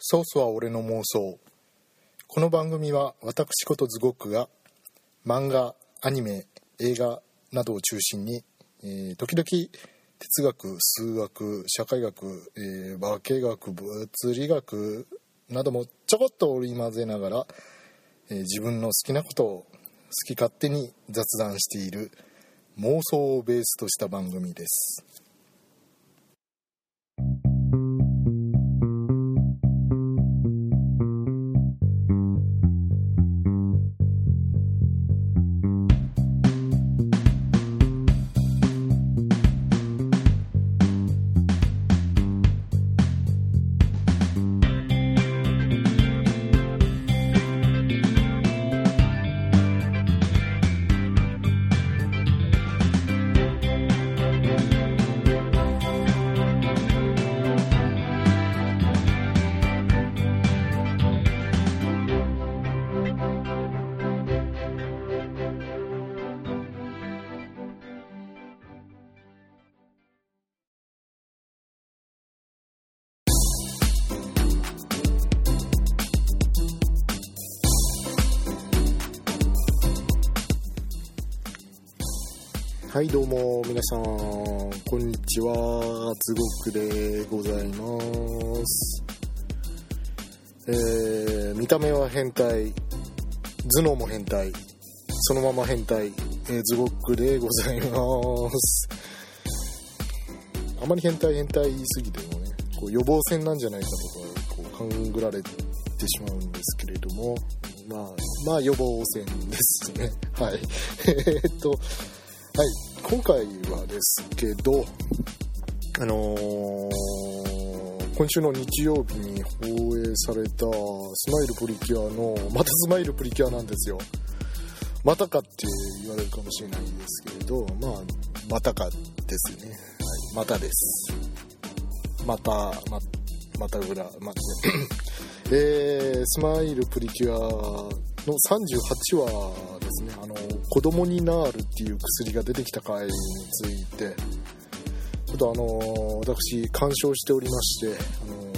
ソースは俺の妄想。この番組は私ことズゴックが漫画アニメ映画などを中心に、えー時々哲学数学社会学、えー化学物理学などもちょこっと織り交ぜながら、えー自分の好きなことを好き勝手に雑談している妄想をベースとした番組です。はいどうも皆さん。こんにちは。ズゴックでございます。えー、見た目は変態。頭脳も変態。そのまま変態、えー、ズゴックでございます。あまり変態変態言い過ぎてもねこう予防線なんじゃないかとかこう勘ぐられてしまうんですけれども。まあまあ予防線ですね。はい。えっとはい、今回はですけど、あのー今週の日曜日に放映されたスマイルプリキュアの、またスマイルプリキュアなんですよ。またかって言われるかもしれないですけれど、まあ、またかですね。はい、またです。また、ま、またぐら、ま、えー、スマイルプリキュアの38話ですね、あの、子供になるっていう薬が出てきた回について、ちょっとあの私、鑑賞しておりまして、あの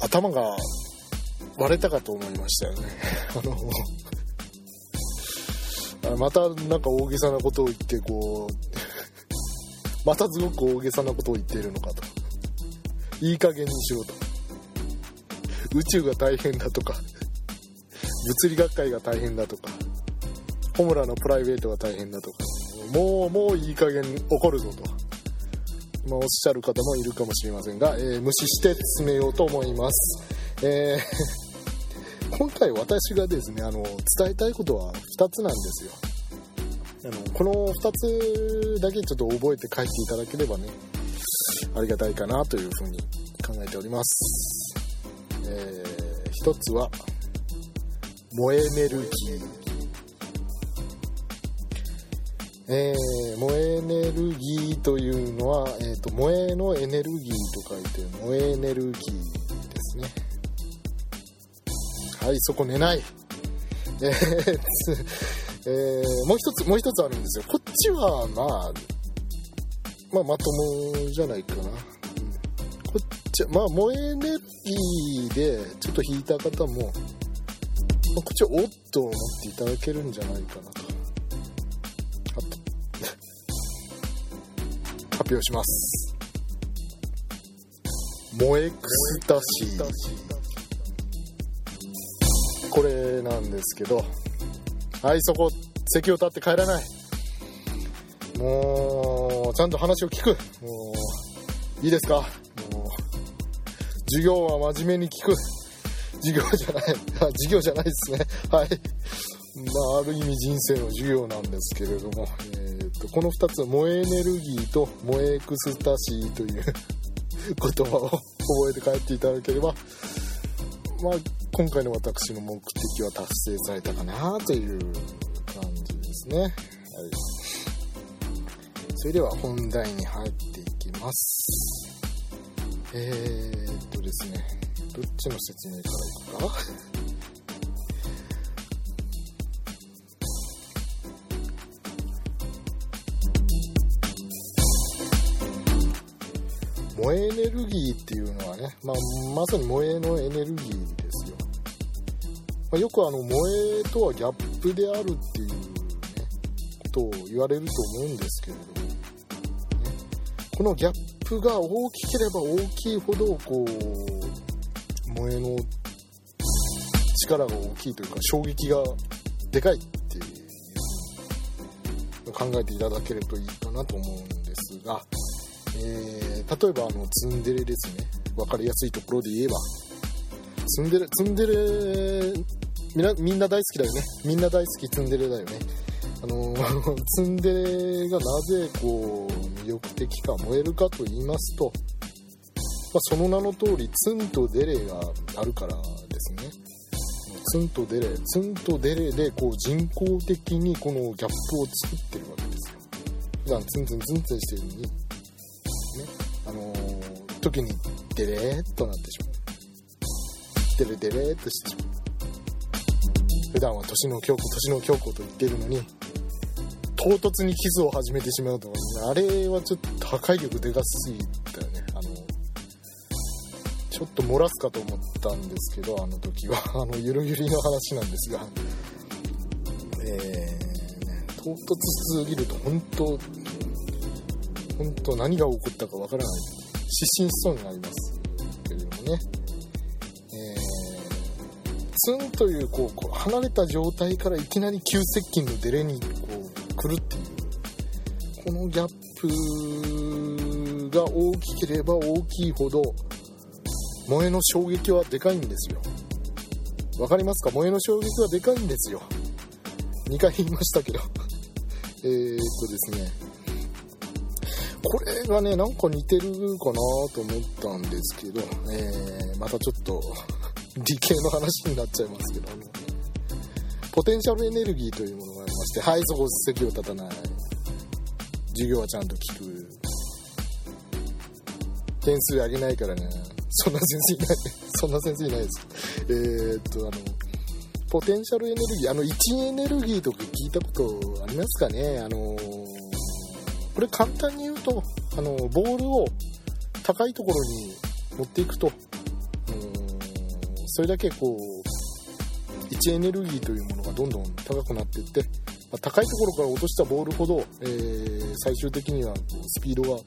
頭が割れたかと思いましたよね。あの、またなんか大げさなことを言って、こう、またすごく大げさなことを言っているのかと。いい加減にしろと。宇宙が大変だとか、物理学会が大変だとか、ホムラのプライベートが大変だとか、もう、もういい加減怒るぞと。まあ、おっしゃる方もいるかもしれませんが、えー無視して進めようと思います。えー 今回私がですね、あの、伝えたいことは2つなんですよ。あの、この2つだけちょっと覚えて書いていただければね、ありがたいかなというふうに考えております。えー、一つは、萌えエネルギー。えー、萌えエネルギーというのは、えー、と萌えのエネルギーと書いて萌えエネルギーですね。はいそこ寝ない。えーもう一つもう一つあるんですよ。こっちはまあまあまともじゃないかな、ちまあ萌えエネルギーでちょっと引いた方もまあこっちはおっと思っていただけるんじゃないかなと。あと 発表します。萌えクスタシー。これなんですけどはいそこ席を立って帰らない。もうちゃんと話を聞く。もういいですか？授業は真面目に聞く。授業じゃない。あ授業じゃないですね。はい。まあ、ある意味人生の授業なんですけれども、えーとこの2つ萌えエネルギーと萌えエクスタシーという 言葉を覚えて帰っていただければ、まあ、今回の私の目的は達成されたかなという感じですね。はい、それでは本題に入っていきます。えー、ですね、どっちの説明からいくか？萌燃えエネルギーっていうのはね、まあ、まさに燃えのエネルギーですよ、まあ、よくあの燃えとはギャップであるっていう、ね、ことを言われると思うんですけれども、ね、このギャップが大きければ大きいほどこう燃えの力が大きいというか衝撃がでかいっていう考えていただけるといいかなと思うんですが、えー、例えばあのツンデレですね。分かりやすいところで言えばツンデレツンデレみなみんな大好きだよね。みんな大好きツンデレだよね。あの ツンデレがなぜこう魅力的か燃えるかと言いますと、まあ、その名の通りツンとデレがあるからですね。ツンとデレツンとデレでこう人工的にこのギャップを作ってるわけですよ。普段ツンツンツンツンしてるのに。ね。あのー、時にデレーっとなってしまう。デレデレーっとしてしまう。普段は年の強固年の強固と言ってるのに唐突にキスを始めてしまうとあれはちょっと破壊力でかすぎたよね。あのちょっと漏らすかと思ったんですけどあの時は。あのゆるゆりの話なんですが。えー、唐突すぎると本当本当何が起こったかわからない。失神しそうになりますけれどもね。ツンというこう離れた状態からいきなり急接近のデレにこう来るっていう。このギャップが大きければ大きいほど萌えの衝撃はでかいんですよ。わかりますか？萌えの衝撃はでかいんですよ。2回言いましたけど。えーっとですね。これがねなんか似てるかなと思ったんですけど、えー、またちょっと 理系の話になっちゃいますけど。もポテンシャルエネルギーというものましてはいそこ席を立たない。授業はちゃんと聞く。点数上げないからね。そんな先生いない。そんな先生いないです。えー、っとあのポテンシャルエネルギーあの位置エネルギーとか聞いたことありますかね？あのこれ簡単に言うとあのボールを高いところに持っていくと。それだけこう位置エネルギーというものがどんどん高くなっていって、ま、高いところから落としたボールほど、えー、最終的にはスピードが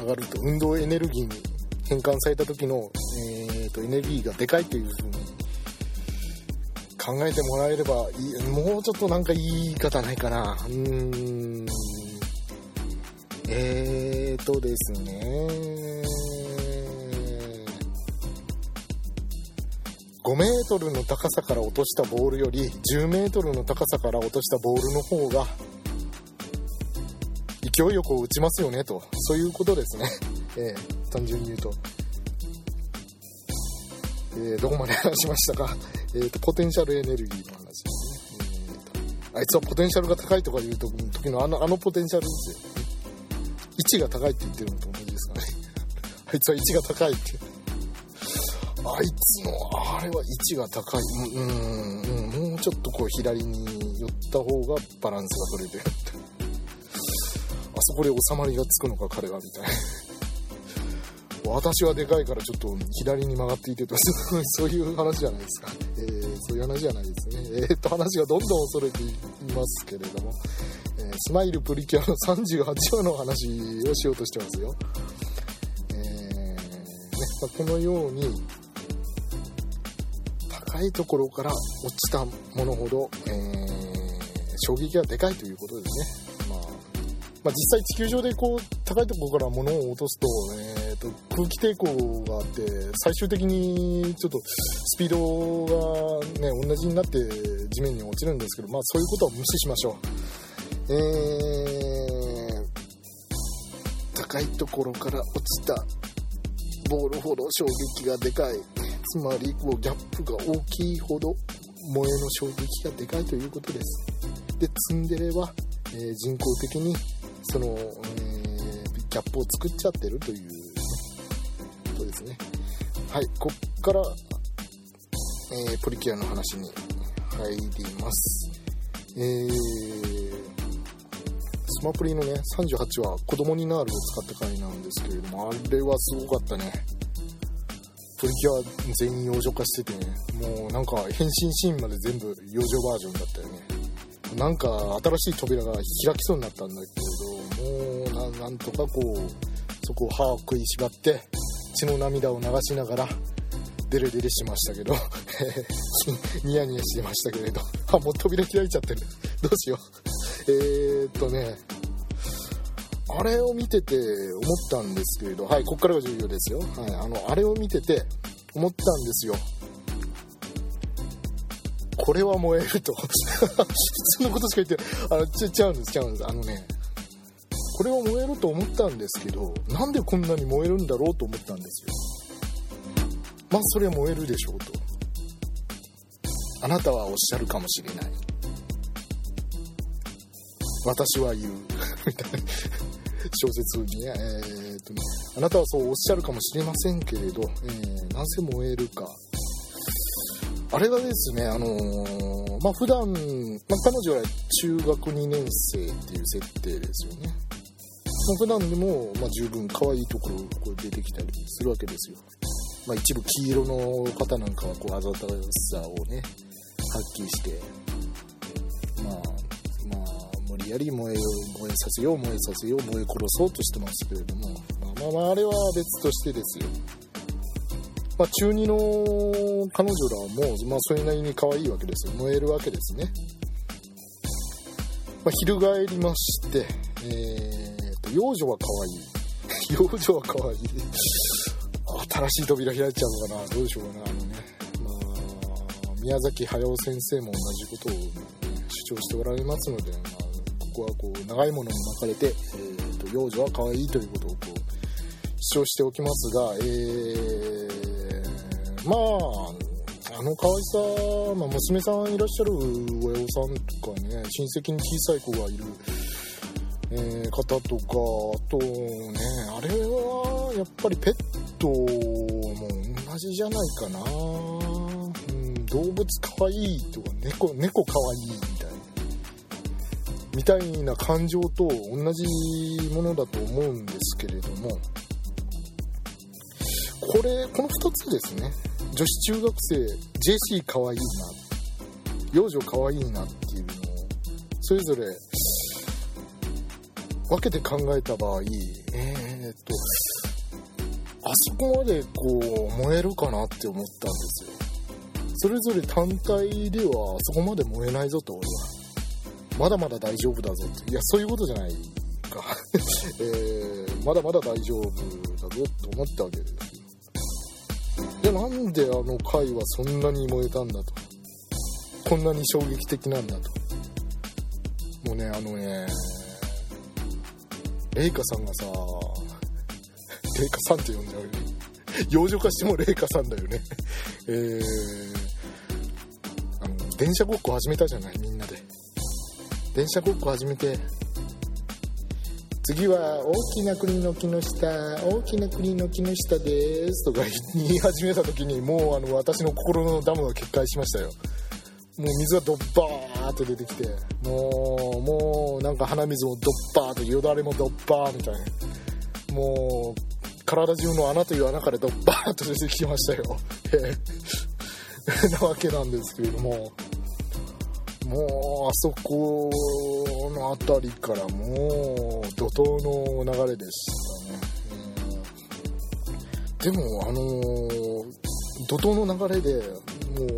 上がると運動エネルギーに変換された時の、えーと、エネルギーがでかいというふうに考えてもらえればいい。もうちょっとなんか言い方ないかな。うーん。えーとですね。5メートルの高さから落としたボールより10メートルの高さから落としたボールの方が勢いよく打ちますよねと。そういうことですね、えー、単純に言うと、えー、どこまで話しましたか、えーと、ポテンシャルエネルギーの話ですね、えー、あいつはポテンシャルが高いとかいう時のあのあのポテンシャルですよ位置が高いって言ってるのと同じですかね。あいつは位置が高いって。あいつのあれは位置が高いうん、うん、もうちょっとこう左に寄った方がバランスが取れてるあそこで収まりがつくのか彼はみたいな。私はでかいからちょっと左に曲がっていてとそういう話じゃないですか、えー、そういう話じゃないですね。えー、っと話がどんどん恐れていますけれども、えー、スマイルプリキュアの38話の話をしようとしてますよ。えーね、このように高いところから落ちたものほど、えー、衝撃がでかいということですね。まあ、まあ、実際地球上でこう高いところから物を落とすと,、えーと、空気抵抗があって最終的にちょっとスピードが、ね、同じになって地面に落ちるんですけど、まあ、そういうことは無視しましょう。えー、高いところから落ちたボールほど衝撃がでかいつまりこうギャップが大きいほど萌えの衝撃がでかいということです。でツンデレは、えー、人工的にその、えー、ギャップを作っちゃってるという、ね、ことですね。はいこっから、えー、プリキュアの話に入ります。えー、スマプリのね38は子供になるを使った回なんですけれどもあれはすごかったね。プリキュア全員養女化しててねもうなんか変身シーンまで全部養女バージョンだったよね。なんか新しい扉が開きそうになったんだけどもうなんとかこうそこを歯を食いしばって血の涙を流しながらデレデレしましたけど ニヤニヤしてましたけれど。あもう扉開いちゃってる。どうしよう。えー、っとねあれを見てて思ったんですけれどはいこっからが重要ですよ、はい、あのあれを見てて思ったんですよ。これは燃えると。普通のことしか言ってあのちちゃうんですちゃうんです。あのねこれは燃えると思ったんですけどなんでこんなに燃えるんだろうと思ったんですよ。まあそれは燃えるでしょうと。あなたはおっしゃるかもしれない。私は言う みたいな小説にね,、えーとねあなたはそうおっしゃるかもしれませんけれど、えー、なぜ燃えるかあれはですね、あのー、まあ、普段、まあ、彼女は中学2年生っていう設定ですよね。まあ、普段でも、まあ、十分可愛いところこう出てきたりするわけですよ。まあ、一部黄色の方なんかはこうあざたさをね発揮してやり燃えよ燃えさせよう燃えさせよう燃え殺そうとしてますけれどもまあまああれは別としてですよ。まあ、中2の彼女らはもう、まあ、それなりに可愛いわけですよ。燃えるわけですね、まあ、翻りまして、えーと、幼女は可愛い。幼女は可愛い。新しい扉開いちゃうのかな？どうでしょうかねあのね、まあ、宮崎駿先生も同じことを、主張しておられますので、まあ、ここはこう長いものに巻かれて、えーと、幼女は可愛いということをこう主張しておきますが、えー、まああの可愛さ、まあ、娘さんいらっしゃる親御さんとかね親戚に小さい子がいる、えー、方とかあとねあれはやっぱりペットも同じじゃないかな、うん、動物可愛いとか猫猫可愛い。みたいなみたいな感情と同じものだと思うんですけれどもこれこの2つですね。女子中学生 JC 可愛いいな。幼女可愛いなっていうのをそれぞれ分けて考えた場合えー、っとあそこまでこう燃えるかなって思ったんですよ。それぞれ単体ではそこまで燃えないぞと俺はまだまだ大丈夫だぞって。いやそういうことじゃないか。えー、まだまだ大丈夫だぞと思ったわけです。でなんであの回はそんなに燃えたんだと。こんなに衝撃的なんだと。もうねあのねレイカさんがさ レイカさんって呼んじゃうよね。幼女化してもレイカさんだよね。えー、あの電車ごっこ始めたじゃない？みん電車ごっこ始めて。次は大きな国の木の下大きな国の木の下です。とか言い始めた時にもうあの私の心のダムが決壊しましたよ。もう水がドッバーっと出てきて。もうもうなんか鼻水もドッバーとよだれもドッバーみたいな。もう体中の穴という穴からドッバーっと出てきましたよ。なわけなんですけれども。もうあそこの辺りからもう怒涛の流れでしたね、うんでもあのー、怒涛の流れでもう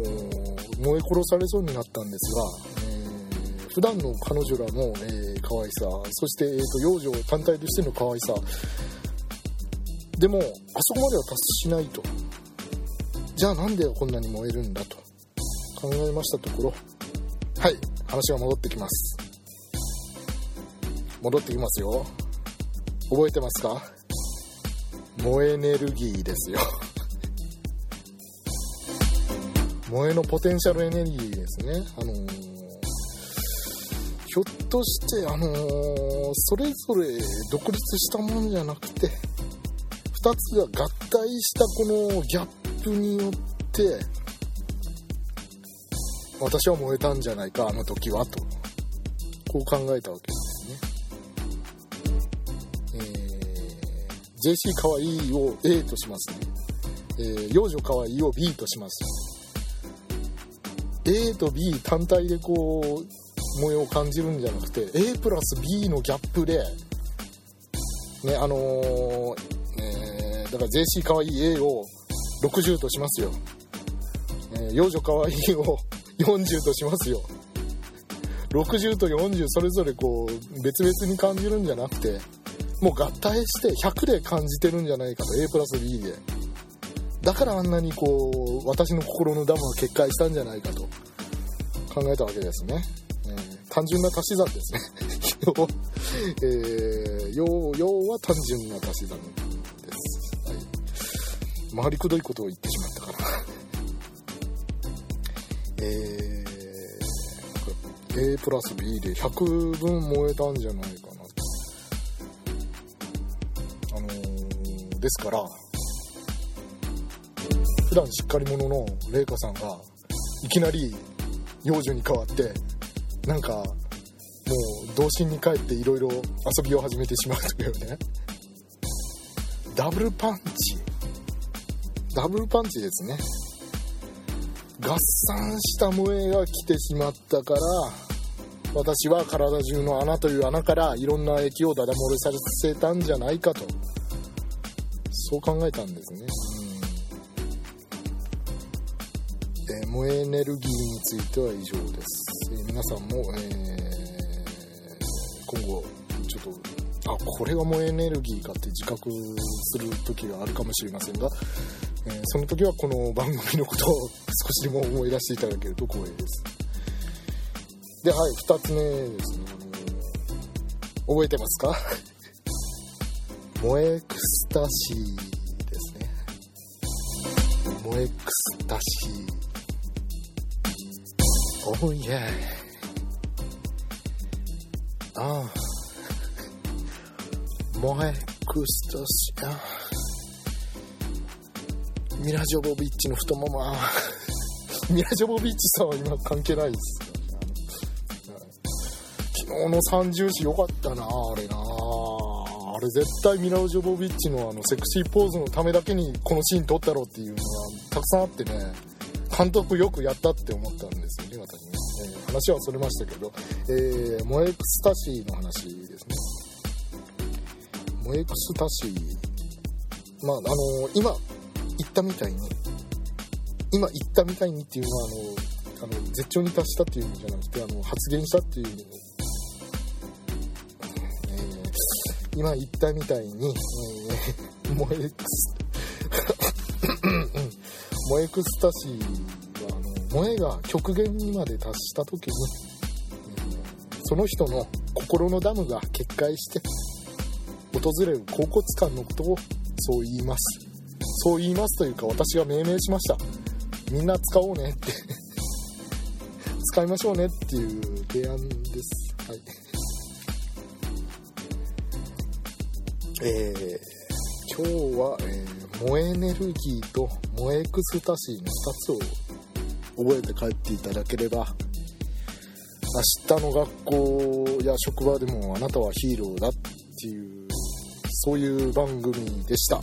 燃え殺されそうになったんですが、えー、普段の彼女らの、えー、可愛さそして、えーと、幼女単体としての可愛さでもあそこまでは達しないと。じゃあなんでこんなに燃えるんだと考えましたところはい。話が戻ってきます。戻ってきますよ。覚えてますか？燃えエネルギーですよ。萌えのポテンシャルエネルギーですね。あのー、ひょっとしてあのー、それぞれ独立したもんじゃなくて2つが合体したこのギャップによって私は燃えたんじゃないかあの時はとこう考えたわけですね。えー JC かわいいを A としますね、えー、幼女かわいいを B とします。A と B 単体でこう模様を感じるんじゃなくて A プラス B のギャップでねあのー、えー、だから JC かわいい A を60としますよ、えー、幼女かわいいを40としますよ。60と40それぞれこう別々に感じるんじゃなくてもう合体して100で感じてるんじゃないかと A プラス B で。だからあんなにこう私の心のダムが決壊したんじゃないかと考えたわけですね、えー、単純な足し算ですね。えー、要要は単純な足し算です、はい、回りくどいことを言ってえー、A プラス B で100分燃えたんじゃないかな。あのー、ですから普段しっかり者の麗華さんがいきなり幼女に変わってなんかもう童心に帰っていろいろ遊びを始めてしまうというね。ダブルパンチ。ダブルパンチですね。合算した萌えが来てしまったから私は体中の穴という穴からいろんな液をダダ漏れさせたんじゃないかとそう考えたんですね、うんえ、萌えエネルギーについては以上です、えー、皆さんも、えー、今後ちょっとあこれが萌えエネルギーかって自覚する時があるかもしれませんがえー、その時はこの番組のことを 少しでも思い出していただけると光栄です。ではい2つ目ですね、覚えてますか？モエクスタシーですね。モエクスタシーおいやああ。モエクスタシーああ。ミラ・ジョボビッチの太もも。ミラ・ジョボビッチさんは今関係ないです。昨日の三銃士良かったなあれな。あれ絶対ミラ・ジョボビッチのあのセクシーポーズのためだけにこのシーン撮ったろうっていうのがたくさんあってね。監督よくやったって思ったんですよね私ね、えー、話はそれましたけど、えー、モエクスタシーの話ですね。モエクスタシー。まああのー、今言ったみたいに今言ったみたいにっていうのはあのあの絶頂に達したっていう意味じゃなくてあの発言したっていう意味で、えー、今言ったみたいに、えー、モエクス モエクスタシーはあの萌えが極限にまで達した時に、えー、その人の心のダムが決壊して訪れる恍惚感のことをそう言います。そう言いますというか私が命名しました。みんな使おうねって。使いましょうねっていう提案です。はい。えー、今日は、えー、萌エネルギーと萌エクスタシーの2つを覚えて帰っていただければ。明日の学校や職場でもあなたはヒーローだっていうそういう番組でした。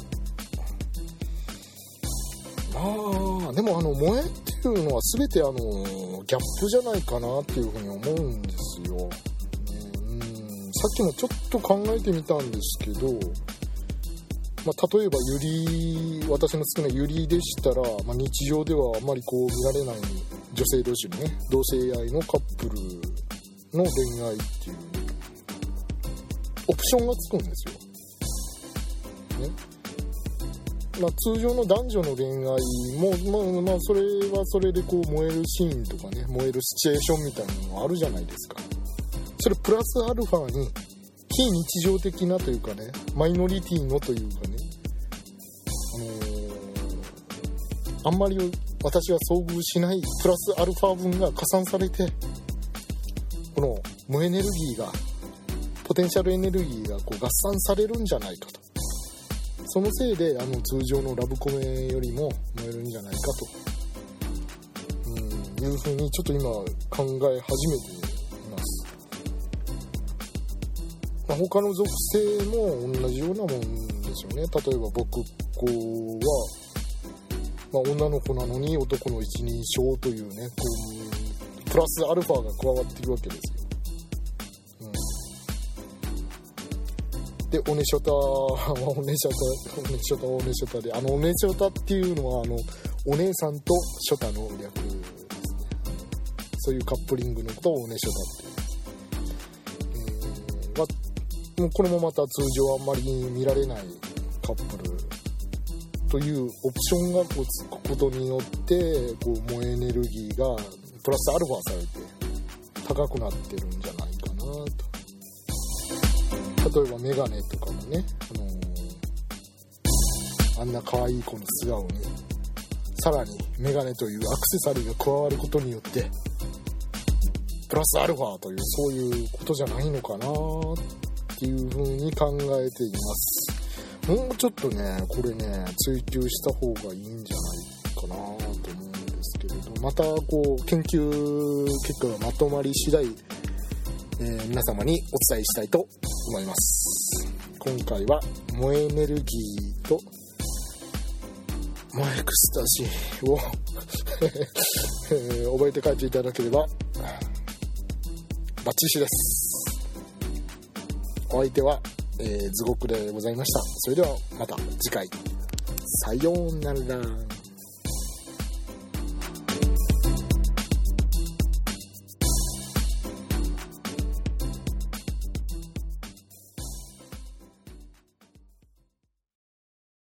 ああでもあの萌えっていうのは全てあのギャップじゃないかなっていうふうに思うんですよ、うんさっきもちょっと考えてみたんですけど、まあ、例えばゆり私の好きなゆりでしたら、まあ、日常ではあまりこう見られない女性同士のね同性愛のカップルの恋愛っていうオプションがつくんですよ、ね、まあ、通常の男女の恋愛も、まあ、まあ、それはそれでこう燃えるシーンとかね燃えるシチュエーションみたいなのがあるじゃないですか。それプラスアルファに非日常的なというかねマイノリティのというかね、あのー、あんまり私は遭遇しないプラスアルファ分が加算されてこの無エネルギーがポテンシャルエネルギーがこう合算されるんじゃないかと。そのせいであの通常のラブコメよりも燃えるんじゃないかと、うん、いうふうにちょっと今考え始めています、まあ、他の属性も同じようなもんででしょうね。例えば僕子は、まあ、女の子なのに男の一人称というねこうプラスアルファが加わっているわけですよ、でオネショタはオネショタオネショタオネショタであのオネショタっていうのはあのお姉さんとショタの略。ですねそういうカップリングのことをオネショタって。いう、えーまあ、もうこれもまた通常あんまり見られないカップルというオプションがこうつくことによってこう燃えエネルギーがプラスアルファされて高くなってるんじゃ例えばメガネとかもね、あのー、あんな可愛い子の素顔にさらにメガネというアクセサリーが加わることによってプラスアルファというそういうことじゃないのかなっていうふうに考えています。もうちょっとねこれね追求した方がいいんじゃないかなと思うんですけれどまたこう研究結果がまとまり次第、え、皆様にお伝えしたいと思います今回は燃えエネルギーとマエクスタシーをえー、覚えて帰っていただければバッチシですお相手はえー、図獄でございました。それではまた次回。さようなら。